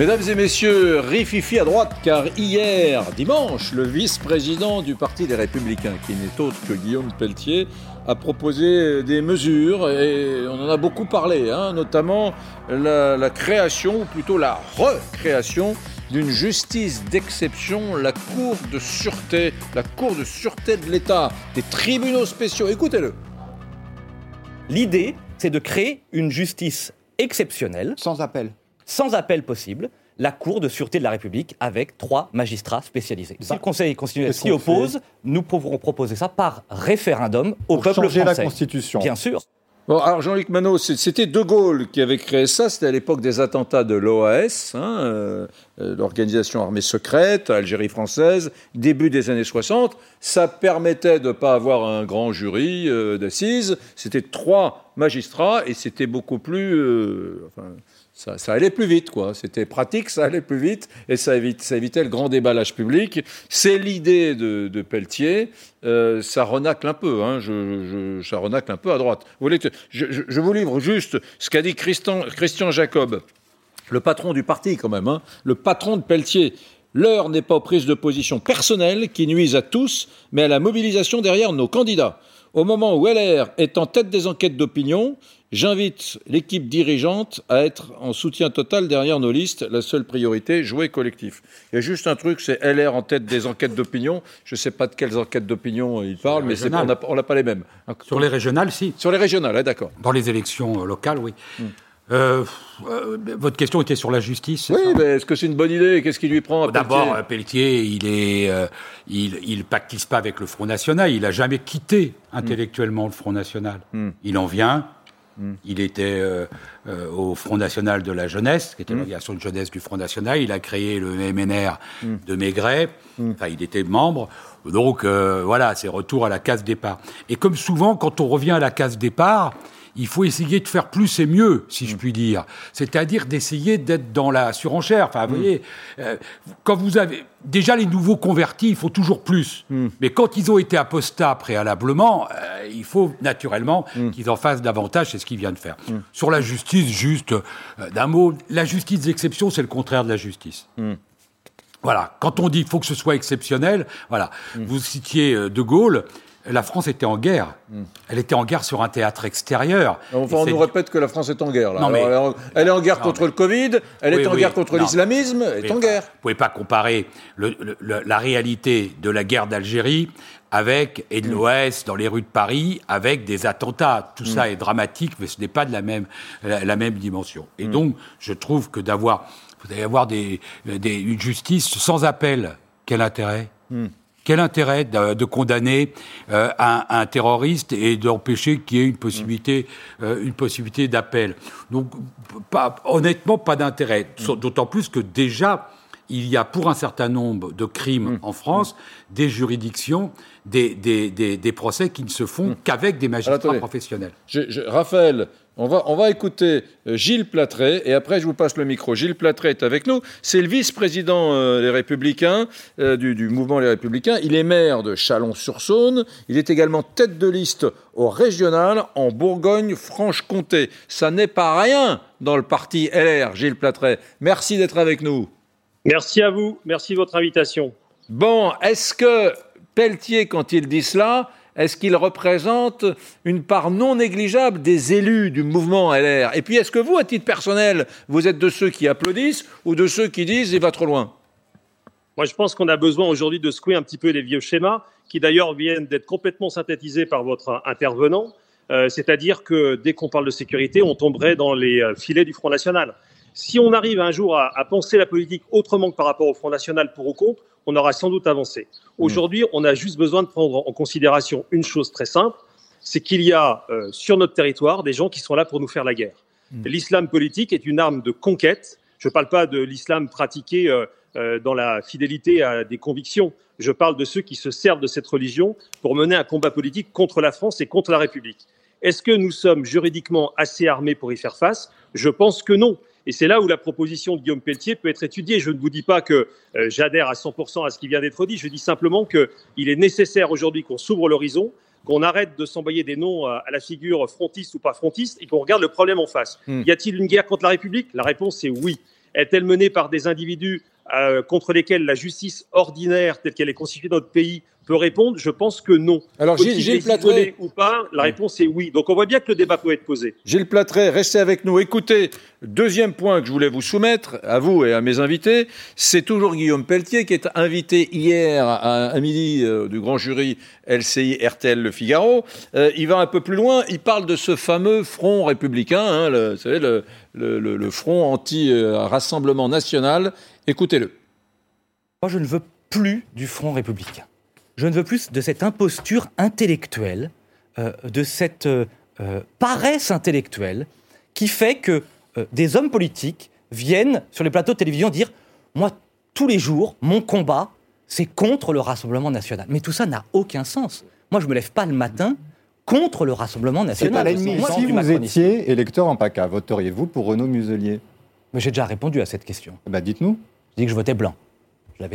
Mesdames et messieurs, rififi à droite, car hier, dimanche, le vice-président du Parti des Républicains, qui n'est autre que Guillaume Pelletier, a proposé des mesures, et on en a beaucoup parlé, hein, notamment la, la création, ou plutôt la recréation d'une justice d'exception, la Cour de sûreté, la Cour de sûreté de l'État, des tribunaux spéciaux. Écoutez-le. L'idée, c'est de créer une justice exceptionnelle, Sans appel. Sans appel possible, la Cour de sûreté de la République avec trois magistrats spécialisés. Si le Conseil constitutionnel s'y oppose, nous pourrons proposer ça par référendum au Pour peuple changer la. Constitution. Bien sûr. Bon, alors Jean-Luc Manot, c'était De Gaulle qui avait créé ça, c'était à l'époque des attentats de l'OAS, hein, euh, euh, l'organisation armée secrète, Algérie française, début des années 60. Ça permettait de ne pas avoir un grand jury euh, d'assises, c'était trois magistrats et c'était beaucoup plus... euh, enfin, ça, allait plus vite, quoi. C'était pratique, ça allait plus vite, et ça, évitait le grand déballage public. C'est l'idée de, Pelletier. Euh, ça renacle un peu, hein. je, ça renacle un peu à droite. Vous voulez que- je, vous livre juste ce qu'a dit Christian, Christian Jacob, le patron du parti quand même, hein, le patron de Pelletier. L'heure n'est pas aux prises de position personnelles qui nuisent à tous, mais à la mobilisation derrière nos candidats. Au moment où LR est en tête des enquêtes d'opinion, j'invite l'équipe dirigeante à être en soutien total derrière nos listes. La seule priorité, jouer collectif. Il y a juste un truc, c'est LR en tête des enquêtes d'opinion. Je ne sais pas de quelles enquêtes d'opinion il parle, mais on n'a pas les mêmes. Sur les régionales, si. Sur les régionales, hein, d'accord. Dans les élections euh, locales, oui. Euh, euh, votre question était sur la justice. Oui, ça? mais est-ce que c'est une bonne idée? Qu'est-ce qui lui prend D'abord, Pelletier? il est, euh, il, il pactise pas avec le Front National. Il a jamais quitté intellectuellement le Front National. Il en vient. Il était euh, euh, au Front National de la jeunesse, qui était l'organisation de jeunesse du Front National. Il a créé le MNR de Maigret. Enfin, il était membre. Donc euh, voilà, c'est retour à la case départ. Et comme souvent, quand on revient à la case départ, il faut essayer de faire plus et mieux, si je puis dire. C'est-à-dire d'essayer d'être dans la surenchère. Enfin, vous voyez, euh, quand vous avez déjà les nouveaux convertis, il faut toujours plus. Mais quand ils ont été apostats préalablement, euh, il faut naturellement qu'ils en fassent davantage. C'est ce qu'il vient de faire. Sur la justice, juste euh, d'un mot, la justice d'exception, c'est le contraire de la justice. Voilà. Quand on dit qu'il faut que ce soit exceptionnel, voilà. Vous citiez De Gaulle. La France était en guerre. Elle était en guerre sur un théâtre extérieur. Enfin, on nous répète que la France est en guerre. Là. Non, mais- Alors, elle, est en, guerre Non, contre mais- le Covid, elle Oui, est en oui, guerre contre l'islamisme, elle est en guerre. Vous pouvez pas comparer le- le- le- la réalité de la guerre d'Algérie avec et de Mm. l'Ouest dans les rues de Paris avec des attentats. Tout ça est dramatique, mais ce n'est pas de la même la, la même dimension. Et donc, je trouve que d'avoir vous allez avoir des, des- une justice sans appel, quel intérêt? Quel intérêt de, de condamner euh, un, un terroriste et d'empêcher qu'il y ait une possibilité, euh, une possibilité d'appel? Donc, pas, honnêtement, pas d'intérêt. D'autant plus que déjà, il y a pour un certain nombre de crimes en France des juridictions, des, des, des, des procès qui ne se font qu'avec des magistrats professionnels. Je- je- Raphaël, on va, on va écouter euh, Gilles Platré et après je vous passe le micro. Gilles Platré est avec nous. C'est le vice-président euh, des Républicains, euh, du, du mouvement Les Républicains. Il est maire de Chalon-sur-Saône. Il est également tête de liste au régional en Bourgogne-Franche-Comté. Ça n'est pas rien dans le parti LR, Gilles Platré. Merci d'être avec nous. Merci à vous, merci de votre invitation. Bon, est-ce que Pelletier, quand il dit cela, est-ce qu'il représente une part non négligeable des élus du mouvement LR Et puis, est-ce que vous, à titre personnel, vous êtes de ceux qui applaudissent ou de ceux qui disent il va trop loin? Moi, je pense qu'on a besoin aujourd'hui de secouer un petit peu les vieux schémas, qui d'ailleurs viennent d'être complètement synthétisés par votre intervenant. Euh, C'est-à-dire que dès qu'on parle de sécurité, on tomberait dans les euh, filets du Front National. Si on arrive un jour à, à penser la politique autrement que par rapport au Front National pour ou contre, on aura sans doute avancé. Aujourd'hui, on a juste besoin de prendre en considération une chose très simple, c'est qu'il y a euh, sur notre territoire des gens qui sont là pour nous faire la guerre. L'islam politique est une arme de conquête. Je ne parle pas de l'islam pratiqué euh, euh, dans la fidélité à des convictions. Je parle de ceux qui se servent de cette religion pour mener un combat politique contre la France et contre la République. Est-ce que nous sommes juridiquement assez armés pour y faire face? Je pense que non. Et c'est là où la proposition de Guillaume Pelletier peut être étudiée. Je ne vous dis pas que euh, j'adhère à 100% à ce qui vient d'être dit. Je dis simplement qu'il est nécessaire aujourd'hui qu'on s'ouvre l'horizon, qu'on arrête de s'envoyer des noms à, la figure frontiste ou pas frontiste et qu'on regarde le problème en face. Hmm. Y a-t-il une guerre contre la République? La réponse est oui. Est-elle menée par des individus euh, contre lesquels la justice ordinaire, telle qu'elle est constituée dans notre pays, peut répondre Je pense que non. Alors, Gilles, Platret. ou pas La réponse est oui. Donc, on voit bien que le débat peut être posé. Gilles Platret, restez avec nous. Écoutez, deuxième point que je voulais vous soumettre, à vous et à mes invités, c'est toujours Guillaume Pelletier qui est invité hier à, midi euh, du grand jury LCI RTL Le Figaro. Euh, il va un peu plus loin. Il parle de ce fameux front républicain, hein, le, vous savez, le, le front anti-rassemblement national. Écoutez-le. Moi, je ne veux plus du front républicain. Je ne veux plus de cette imposture intellectuelle, euh, de cette euh, euh, paresse intellectuelle qui fait que des hommes politiques viennent sur les plateaux de télévision dire Moi, tous les jours, mon combat, c'est contre le Rassemblement national. Mais tout ça n'a aucun sens. Moi, je ne me lève pas le matin contre le Rassemblement national. C'est pas Si vous étiez électeur en PACA, voteriez-vous pour Renaud Muselier? Mais j'ai déjà répondu à cette question. Bah dites-nous. Je dis que je votais blanc. Je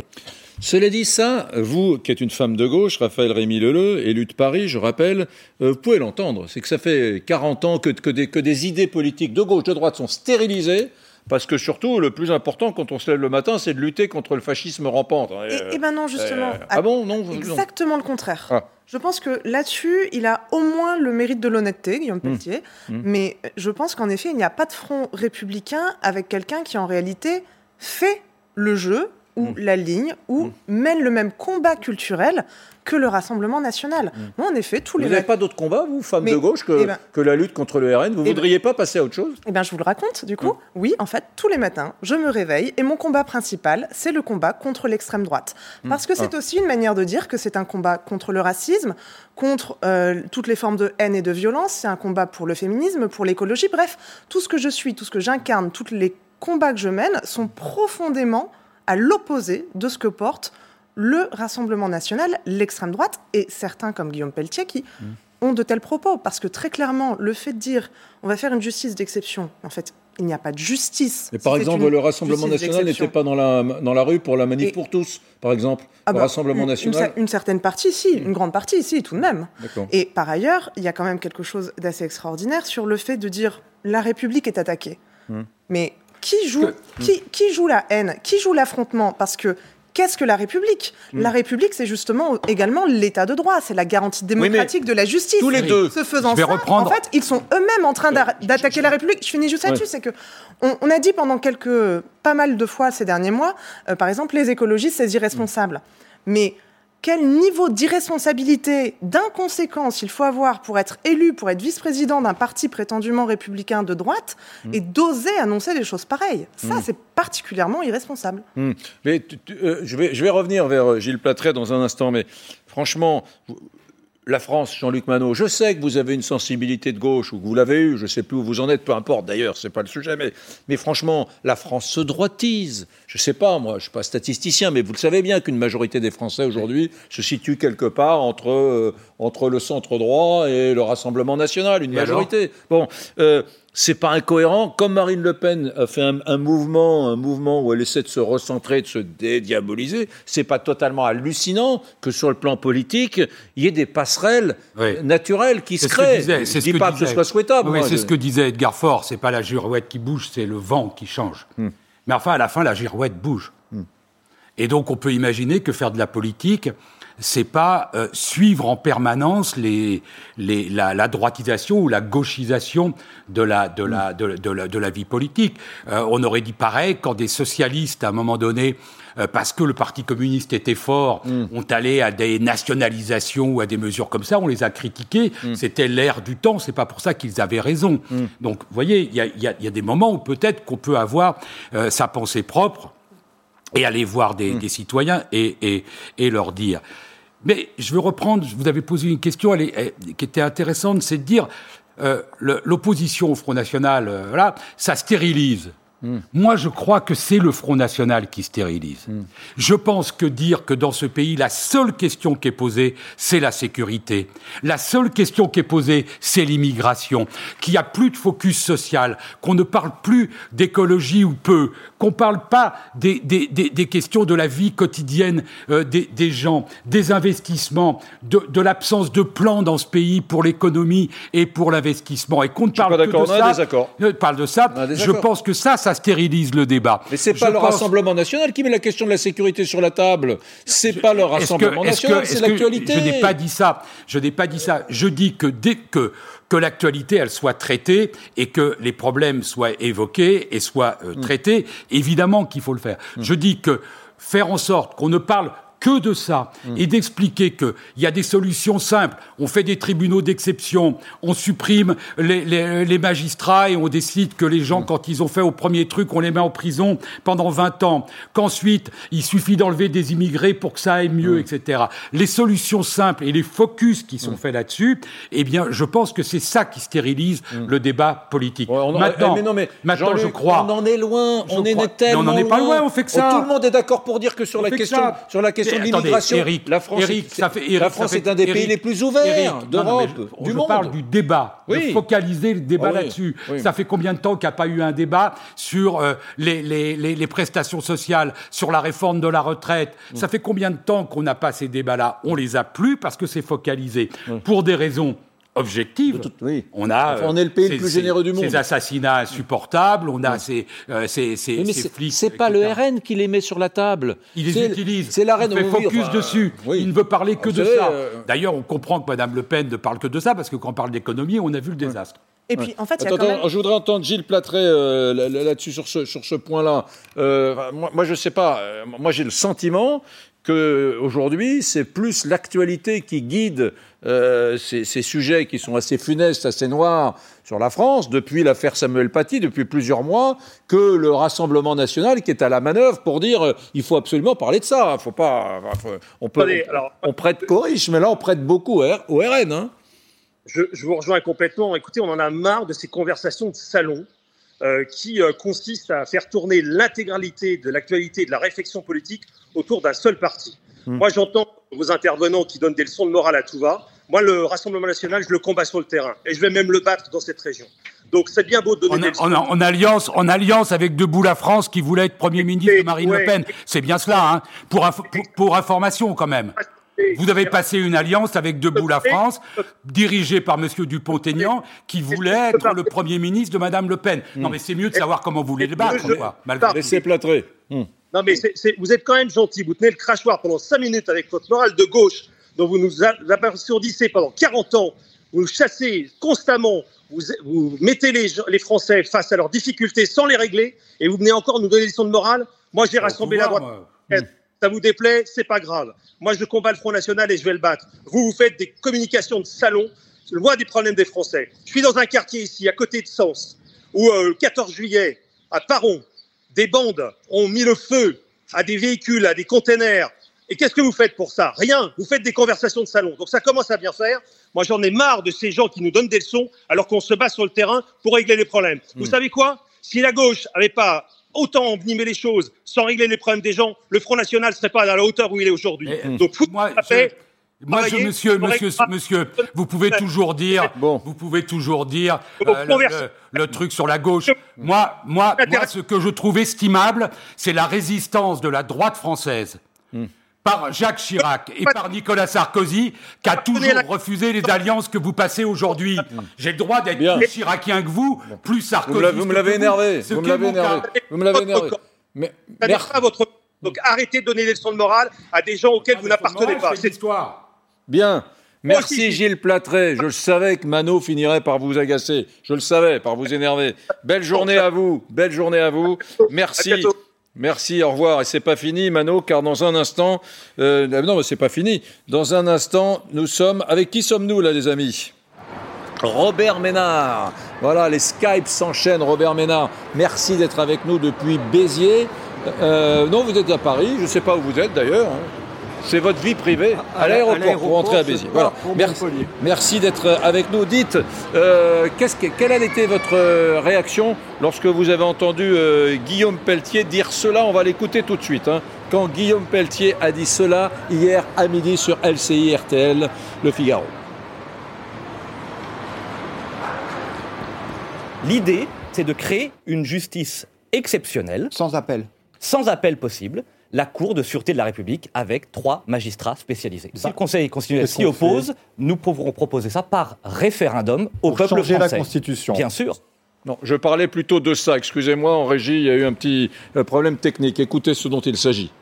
cela dit ça, vous qui êtes une femme de gauche, Raphaël Rémy Leleu, élu de Paris, je rappelle, euh, vous pouvez l'entendre. C'est que ça fait 40 ans que, des, idées politiques de gauche, de droite sont stérilisées. Parce que surtout, le plus important quand on se lève le matin, c'est de lutter contre le fascisme rampant. Eh, eh ben non, justement. Euh, ah bon, non Exactement le contraire. Ah. Je pense que là-dessus, il a au moins le mérite de l'honnêteté, Guillaume mmh. Pelletier. Mmh. Mais je pense qu'en effet, il n'y a pas de front républicain avec quelqu'un qui, en réalité, fait le jeu ou mm. la ligne, ou mm. mène le même combat culturel que le Rassemblement national. Mm. Moi, en effet, tous les... Vous n'avez pas d'autre combat, vous, femme de gauche, que, eh ben que, la lutte contre le RN Vous ne eh ben voudriez pas passer à autre chose? Eh bien, je vous le raconte, du coup. Oui, en fait, tous les matins, je me réveille et mon combat principal, c'est le combat contre l'extrême droite. Parce que c'est ah. aussi une manière de dire que c'est un combat contre le racisme, contre euh, toutes les formes de haine et de violence, c'est un combat pour le féminisme, pour l'écologie, bref, tout ce que je suis, tout ce que j'incarne, tous les combats que je mène sont profondément à l'opposé de ce que porte le Rassemblement national, l'extrême droite, et certains comme Guillaume Pelletier qui mm. ont de tels propos. Parce que très clairement, le fait de dire on va faire une justice d'exception, en fait, il n'y a pas de justice. Et par exemple, le Rassemblement national n'était pas dans la, dans la rue pour la manif pour tous, par exemple ah Le bah, Rassemblement national une, certaine partie, si, une grande partie, si, tout de même. Et par ailleurs, il y a quand même quelque chose d'assez extraordinaire sur le fait de dire la République est attaquée. Mm. Mais qui joue, qui, qui joue la haine? Qui joue l'affrontement? Parce que qu'est-ce que la République? Hmm. La République, c'est justement également l'État de droit, c'est la garantie démocratique de la justice. Tous les deux. Se faisant ça, en fait, ils sont eux-mêmes en train d'attaquer la République. Je finis juste là-dessus, c'est que on, a dit pendant quelques, pas mal de fois ces derniers mois, euh, par exemple, les écologistes, c'est irresponsable. Mais quel niveau d'irresponsabilité, d'inconséquence il faut avoir pour être élu, pour être vice-président d'un parti prétendument républicain de droite mm. et d'oser annoncer des choses pareilles. Ça, mm. c'est particulièrement irresponsable. Mm. Mais euh, je, vais, je vais revenir vers euh, Gilles Platret dans un instant, mais franchement, la France, Jean-Luc Manot, je sais que vous avez une sensibilité de gauche, ou que vous l'avez eu, je ne sais plus où vous en êtes, peu importe d'ailleurs, ce n'est pas le sujet, mais, mais franchement, la France se droitise. Je ne sais pas, moi, je ne suis pas statisticien, mais vous le savez bien qu'une majorité des Français aujourd'hui se situe quelque part entre, euh, entre le centre droit et le Rassemblement national, une majorité. Bon, euh, c'est pas incohérent. Comme Marine Le Pen a fait un, mouvement, un mouvement où elle essaie de se recentrer, de se dédiaboliser, c'est pas totalement hallucinant que sur le plan politique, il y ait des passerelles naturelles qui se créent. Je ne dis pas que, ce soit souhaitable. Oui, c'est ce que disait Edgar Faure. C'est pas la girouette qui bouge, c'est le vent qui change. Hmm. Mais enfin, à la fin, la girouette bouge. Hmm. Et donc, on peut imaginer que faire de la politique, c'est pas euh, suivre en permanence les, les, la, la, droitisation ou la gauchisation de la, de la, de, de la, de la vie politique. Euh, on aurait dit pareil quand des socialistes, à un moment donné, euh, parce que le Parti communiste était fort, mm. ont allé à des nationalisations ou à des mesures comme ça, on les a critiqués. Mm. C'était l'ère du temps, c'est pas pour ça qu'ils avaient raison. Mm. Donc, vous voyez, il y a, y, a, y a, des moments où peut-être qu'on peut avoir sa pensée propre et aller voir des, des citoyens et, et, et leur dire mais je veux reprendre, vous avez posé une question elle qui était intéressante, c'est de dire euh, l'opposition au Front National, euh, voilà, ça stérilise. Hmm. Moi, je crois que c'est le Front National qui stérilise. Hmm. Je pense que dire que dans ce pays, la seule question qui est posée, c'est la sécurité. La seule question qui est posée, c'est l'immigration. Qu'il n'y a plus de focus social, qu'on ne parle plus d'écologie ou peu, qu'on ne parle pas des, des, des, questions de la vie quotidienne euh, des, des, gens, des investissements, de, de l'absence de plan dans ce pays pour l'économie et pour l'investissement. Et qu'on ne parle pas que de ça. parle de ça. Je pense que ça, ça stérilise le débat. Mais c'est Je pas le pense- Rassemblement national qui met la question de la sécurité sur la table. C'est pas le Rassemblement que- national, c'est l'actualité. Je n'ai pas dit ça. Je n'ai pas dit ça. Je dis que dès que que l'actualité elle soit traitée et que les problèmes soient évoqués et soient Mm. euh, traités, évidemment qu'il faut le faire. Je dis que faire en sorte qu'on ne parle que de ça Mm. et d'expliquer qu'il y a des solutions simples. On fait des tribunaux d'exception, on supprime les, les- les magistrats et on décide que les Mm. gens, quand ils ont fait au premier truc, on les met en prison pendant 20 ans. Qu'ensuite, il suffit d'enlever des immigrés pour que ça aille Mm. mieux, etc. Les solutions simples et les focus qui sont faits là-dessus, eh bien, je pense que c'est ça qui stérilise le débat politique. Mm. Ouais, on maintenant, eh, mais non, mais maintenant, je crois. On en est loin, on est crois- tellement on n'en est pas loin, on fait que ça. Tout le monde est d'accord pour dire que sur la question, ça. sur la question de l'immigration, la France, Eric, est- ça fait- Eric, la ça France fait- est un des pays les plus ouverts d'Europe, du je monde. parle du débat, Oui. de focaliser le débat Ah là-dessus. oui. Ça fait combien de temps qu'il n'y a pas eu un débat sur euh, les, les, les, les prestations sociales, sur la réforme de la retraite? Ça fait combien de temps qu'on n'a pas ces débats-là? On les a plus parce que c'est focalisé. Pour des raisons tout- oui. On a. Enfin, on est le pays le ces- plus généreux du monde. Ces assassinats insupportables, on a ces, euh, ces, ces, mais ces c'est- flics. c'est pas le. RN qui les met sur la table. Il les utilise. C'est la reine. Il fait focus enfin, dessus. oui. Il ne veut parler que de ça. euh, D'ailleurs, on comprend que Mme Le Pen ne parle que de ça, parce que quand on parle d'économie, on a vu le désastre. Et puis, en fait, il y a Attends, quand même... attends, je voudrais entendre Gilles Platré euh, là- là- là-dessus, sur ce, sur ce point-là. Euh, moi, moi, je sais pas. euh, moi, j'ai le sentiment que aujourd'hui, c'est plus l'actualité qui guide euh, ces, ces sujets qui sont assez funestes, assez noirs sur la France, depuis l'affaire Samuel Paty, depuis plusieurs mois, que le Rassemblement national qui est à la manœuvre pour dire euh, il faut absolument parler de ça. Il faut pas. faut- on peut. Attendez, alors- on prête qu'aux riches, mais là, on prête beaucoup au, RN. Hein. je, je vous rejoins complètement. Écoutez, on en a marre de ces conversations de salon euh, qui euh, consistent à faire tourner l'intégralité de l'actualité de la réflexion politique autour d'un seul parti. Hmm. Moi, j'entends vos intervenants qui donnent des leçons de morale à tout va. Moi, le Rassemblement national, je le combats sur le terrain et je vais même le battre dans cette région. Donc, c'est bien beau de donner En, des leçons. en- en alliance, en alliance avec Debout la France, qui voulait être Premier ministre de Marine ouais. Le Pen. C'est bien cela, hein. pour, info- pour, pour information quand même. Vous avez passé une alliance avec Debout la France, dirigée par Monsieur Dupont-Aignan, qui voulait être le Premier ministre de Madame Le Pen. Non, mais c'est mieux de savoir comment vous voulez le battre, Je- quoi, malgré tout. Laissez Platré. Non, mais vous êtes quand même gentil. Vous tenez le crachoir pendant 5 minutes avec votre morale de gauche, dont vous nous abasourdissez pendant 40 ans. Vous nous chassez constamment. Vous, vous mettez les, Français face à leurs difficultés sans les régler. Et vous venez encore nous donner des leçons de morale. Moi, j'ai rassemblé la droite. moi. Ça vous déplaît, c'est pas grave. Moi, je combats le Front National et je vais le battre. Vous, vous faites des communications de salon, loin des problèmes des Français. Je suis dans un quartier ici, à côté de Sens, où euh, le 14 juillet, à Paron, des bandes ont mis le feu à des véhicules, à des containers. Et qu'est-ce que vous faites pour ça? Rien. Vous faites des conversations de salon. Donc ça commence à bien faire. Moi, j'en ai marre de ces gens qui nous donnent des leçons alors qu'on se bat sur le terrain pour régler les problèmes. Vous savez quoi? Si la gauche n'avait pas autant envenimé les choses sans régler les problèmes des gens, le Front National ne serait pas à la hauteur où il est aujourd'hui. Mais, Donc, moi, je, moi, je- monsieur, monsieur, monsieur, vous pouvez toujours dire, Bon. vous pouvez toujours dire euh, le, conversations. le- le truc sur la gauche. Moi, moi, moi, ce que je trouve estimable, c'est la résistance de la droite française. Par Jacques Chirac et par Nicolas Sarkozy, qui a toujours refusé les alliances que vous passez aujourd'hui. J'ai le droit d'être plus chiracien que vous, plus Sarkozy. Vous me l'avez- énervé. Vous me l'avez énervé. Vous me l'avez énervé. Mais, votre. Donc arrêtez de donner des leçons de morale à des gens auxquels vous n'appartenez pas. C'est l'histoire. Bien. Merci Gilles Platré. Je savais que Mano finirait par vous agacer. Je le savais, par vous énerver. Belle journée à vous. Belle journée à vous. Merci. Merci, au revoir. Et c'est pas fini, Mano, car dans un instant, euh, non, mais c'est pas fini. Dans un instant, nous sommes avec qui sommes-nous là, les amis? Robert Ménard. Voilà, les Skype s'enchaînent. Robert Ménard, merci d'être avec nous depuis Béziers. Euh, non, vous êtes à Paris. Je ne sais pas où vous êtes d'ailleurs. hein. C'est votre vie privée à, l'aéroport pour rentrer à Béziers. Voilà. Merci, merci d'être avec nous. Dites, euh, qu'est-ce que- quelle a été votre euh, réaction lorsque vous avez entendu euh, Guillaume Pelletier dire cela? On va l'écouter tout de suite. hein. Quand Guillaume Pelletier a dit cela hier à midi sur LCI RTL, Le Figaro. L'idée, c'est de créer une justice exceptionnelle, Sans appel. sans appel possible, la Cour de sûreté de la République avec trois magistrats spécialisés. Si le Conseil constitutionnel s'y oppose, nous pourrons proposer ça par référendum au Pour peuple changer la français. Constitution. Bien sûr. Non, je parlais plutôt de ça. Excusez-moi, en régie, il y a eu un petit euh, problème technique. Écoutez ce dont il s'agit.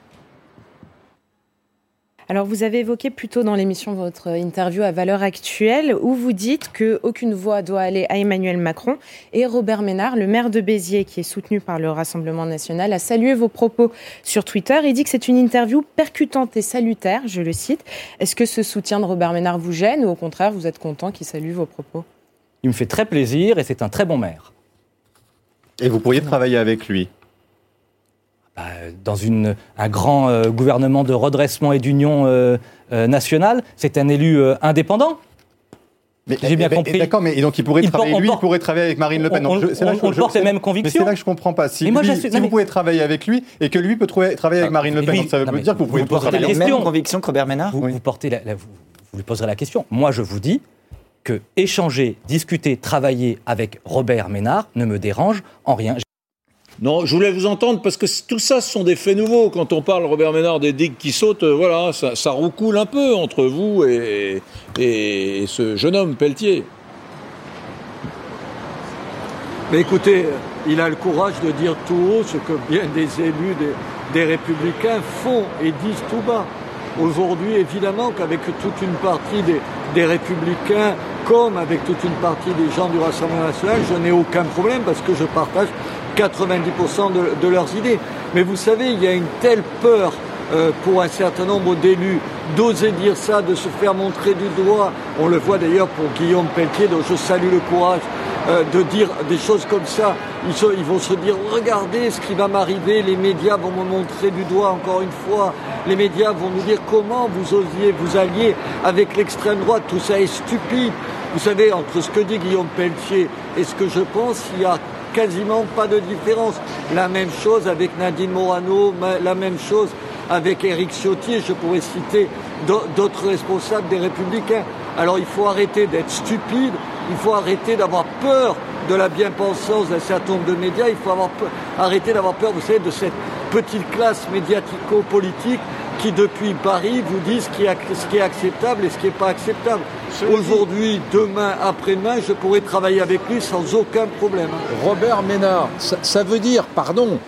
Alors, vous avez évoqué plus tôt dans l'émission votre interview à Valeurs Actuelles où vous dites qu'aucune voix doit aller à Emmanuel Macron. Et Robert Ménard, le maire de Béziers, qui est soutenu par le Rassemblement national, a salué vos propos sur Twitter. Il dit que c'est une interview percutante et salutaire, je le cite. Est-ce que ce soutien de Robert Ménard vous gêne ou au contraire, vous êtes content qu'il salue vos propos? Il me fait très plaisir et c'est un très bon maire. Et vous pourriez travailler avec lui? Dans une, un grand euh, gouvernement de redressement et d'union euh, euh, nationale. C'est un élu indépendant. Mais j'ai bien compris. D'accord, mais donc il pourrait travailler, lui, il pourrait travailler avec Marine Le Pen. On, c'est là on, je, porte les mêmes convictions. Mais c'est là que je comprends pas. Si, moi, si vous pouvez travailler avec lui et que lui peut trouver, travailler avec Marine Le Pen, ça veut dire que vous pouvez vous travailler les mêmes convictions que Robert Ménard. Vous, portez la, vous, vous lui poserez la question. Moi, je vous dis que échanger, discuter, travailler avec Robert Ménard ne me dérange en rien. Non, je voulais vous entendre parce que tout ça, ce sont des faits nouveaux. Quand on parle, Robert Ménard, des digues qui sautent, euh, voilà, ça, ça roucoule un peu entre vous et, ce jeune homme, Pelletier. Mais écoutez, il a le courage de dire tout haut ce que bien des élus des, républicains font et disent tout bas. Aujourd'hui, évidemment qu'avec toute une partie des républicains, comme avec toute une partie des gens du Rassemblement national, je n'ai aucun problème parce que je partage 90% de, leurs idées. Mais vous savez, il y a une telle peur euh, pour un certain nombre d'élus d'oser dire ça, de se faire montrer du doigt. On le voit d'ailleurs pour Guillaume Pelletier, dont je salue le courage euh, de dire des choses comme ça. Ils, ils, vont se dire, regardez ce qui va m'arriver, les médias vont me montrer du doigt encore une fois, les médias vont nous dire comment vous osiez vous allier avec l'extrême droite, tout ça est stupide. Vous savez, entre ce que dit Guillaume Pelletier et ce que je pense, il y a quasiment pas de différence. La même chose avec Nadine Morano, la même chose avec Éric Ciotti, je pourrais citer d'autres responsables des Républicains. Alors il faut arrêter d'être stupide, il faut arrêter d'avoir peur de la bien-pensance d'un certain nombre de médias, il faut arrêter d'avoir peur, vous savez, de cette petite classe médiatico-politique qui, depuis Paris, vous dit ce qui est, acceptable et ce qui n'est pas acceptable. Aujourd'hui, demain, après-demain, je pourrais travailler avec lui sans aucun problème. Robert Ménard, ça, veut dire, pardon,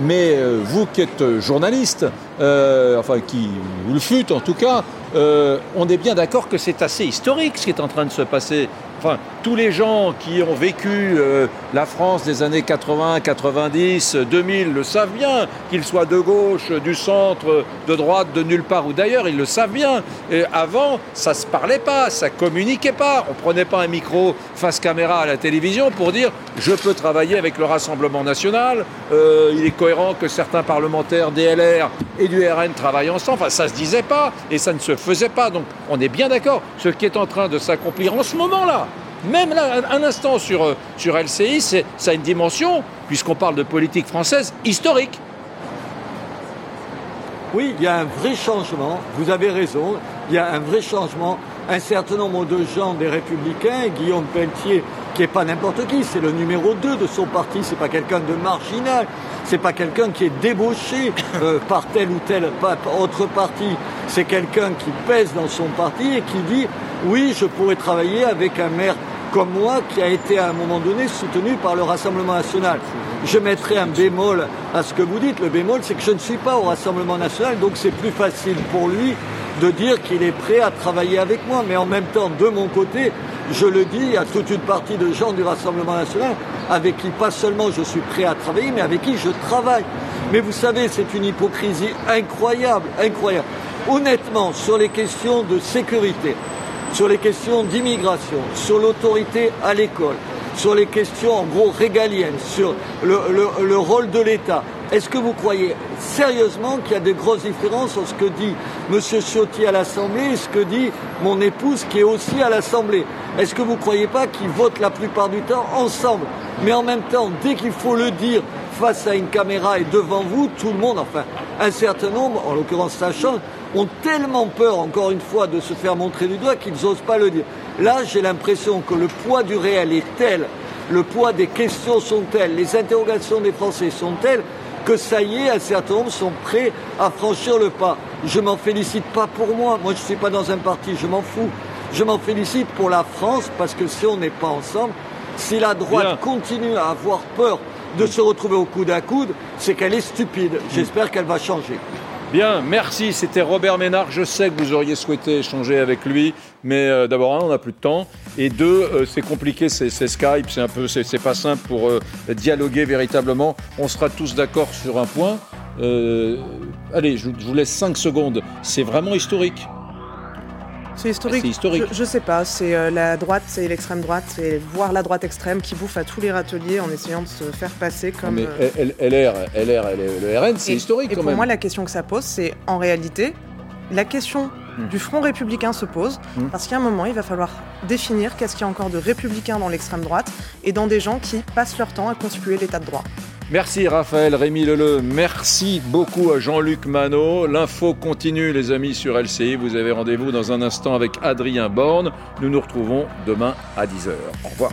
mais euh, vous qui êtes journaliste, euh, enfin qui vous le fûtes en tout cas, euh, on est bien d'accord que c'est assez historique ce qui est en train de se passer. Enfin, tous les gens qui ont vécu euh, la France des années 80, 90, 2000 le savent bien, qu'ils soient de gauche, du centre, de droite, de nulle part ou d'ailleurs, ils le savent bien. Avant, ça se parlait pas, ça communiquait pas. On prenait pas un micro face caméra à la télévision pour dire je peux travailler avec le Rassemblement national. Euh, il est cohérent que certains parlementaires DLR et du RN travaillent ensemble. Enfin, ça se disait pas et ça ne se faisait pas. Donc, on est bien d'accord. Ce qui est en train de s'accomplir en ce moment-là, même là, un instant sur, euh, sur LCI, ça a une dimension, puisqu'on parle de politique française, historique. Oui, il y a un vrai changement, vous avez raison, il y a un vrai changement. Un certain nombre de gens des Républicains, Guillaume Pelletier, qui n'est pas n'importe qui, c'est le numéro 2 de son parti, c'est pas quelqu'un de marginal, c'est pas quelqu'un qui est débauché euh, par tel ou tel autre parti, c'est quelqu'un qui pèse dans son parti et qui dit oui, je pourrais travailler avec un maire comme moi, qui a été à un moment donné soutenu par le Rassemblement national. Je mettrai un bémol à ce que vous dites. Le bémol, c'est que je ne suis pas au Rassemblement national, donc c'est plus facile pour lui de dire qu'il est prêt à travailler avec moi. Mais en même temps, de mon côté, je le dis à toute une partie de gens du Rassemblement national avec qui pas seulement je suis prêt à travailler, mais avec qui je travaille. Mais vous savez, c'est une hypocrisie incroyable, incroyable. Honnêtement, sur les questions de sécurité, sur les questions d'immigration, sur l'autorité à l'école, sur les questions en gros régaliennes, sur le, rôle de l'État. Est-ce que vous croyez sérieusement qu'il y a des grosses différences entre ce que dit M. Ciotti à l'Assemblée et ce que dit mon épouse qui est aussi à l'Assemblée? Est-ce que vous ne croyez pas qu'ils votent la plupart du temps ensemble? Mais en même temps, dès qu'il faut le dire face à une caméra et devant vous, tout le monde, enfin un certain nombre, en l'occurrence ça ont tellement peur, encore une fois, de se faire montrer du doigt qu'ils n'osent pas le dire. Là, j'ai l'impression que le poids du réel est tel, le poids des questions sont tels, les interrogations des Français sont telles, que ça y est, un certain nombre sont prêts à franchir le pas. Je m'en félicite pas pour moi, moi je ne suis pas dans un parti, je m'en fous. Je m'en félicite pour la France parce que si on n'est pas ensemble, Si la droite continue à avoir peur de se retrouver au coude à coude, c'est qu'elle est stupide. J'espère qu'elle va changer. Bien, merci. C'était Robert Ménard. Je sais que vous auriez souhaité échanger avec lui, mais euh, d'abord, un, on n'a plus de temps, et deux, euh, c'est compliqué, c'est Skype, c'est un peu, c'est pas simple pour euh, dialoguer véritablement. On sera tous d'accord sur un point. allez, je, je vous laisse cinq secondes. C'est vraiment historique. C'est historique. Je, ne sais pas. C'est euh, la droite, c'est l'extrême droite, c'est voir la droite extrême qui bouffe à tous les râteliers en essayant de se faire passer comme. mais euh, LR, LR, le RN, c'est historique et quand pour moi, la question que ça pose, c'est en réalité la question hmm. du Front républicain se pose hmm. parce qu'à un moment, il va falloir définir qu'est-ce qu'il y a encore de républicain dans l'extrême droite et dans des gens qui passent leur temps à constituer l'état de droit. Merci Raphaël, Rémi Leleu. Merci beaucoup à Jean-Luc Manot. L'info continue, les amis, sur LCI. Vous avez rendez-vous dans un instant avec Adrien Borne. Nous nous retrouvons demain à 10h. Au revoir.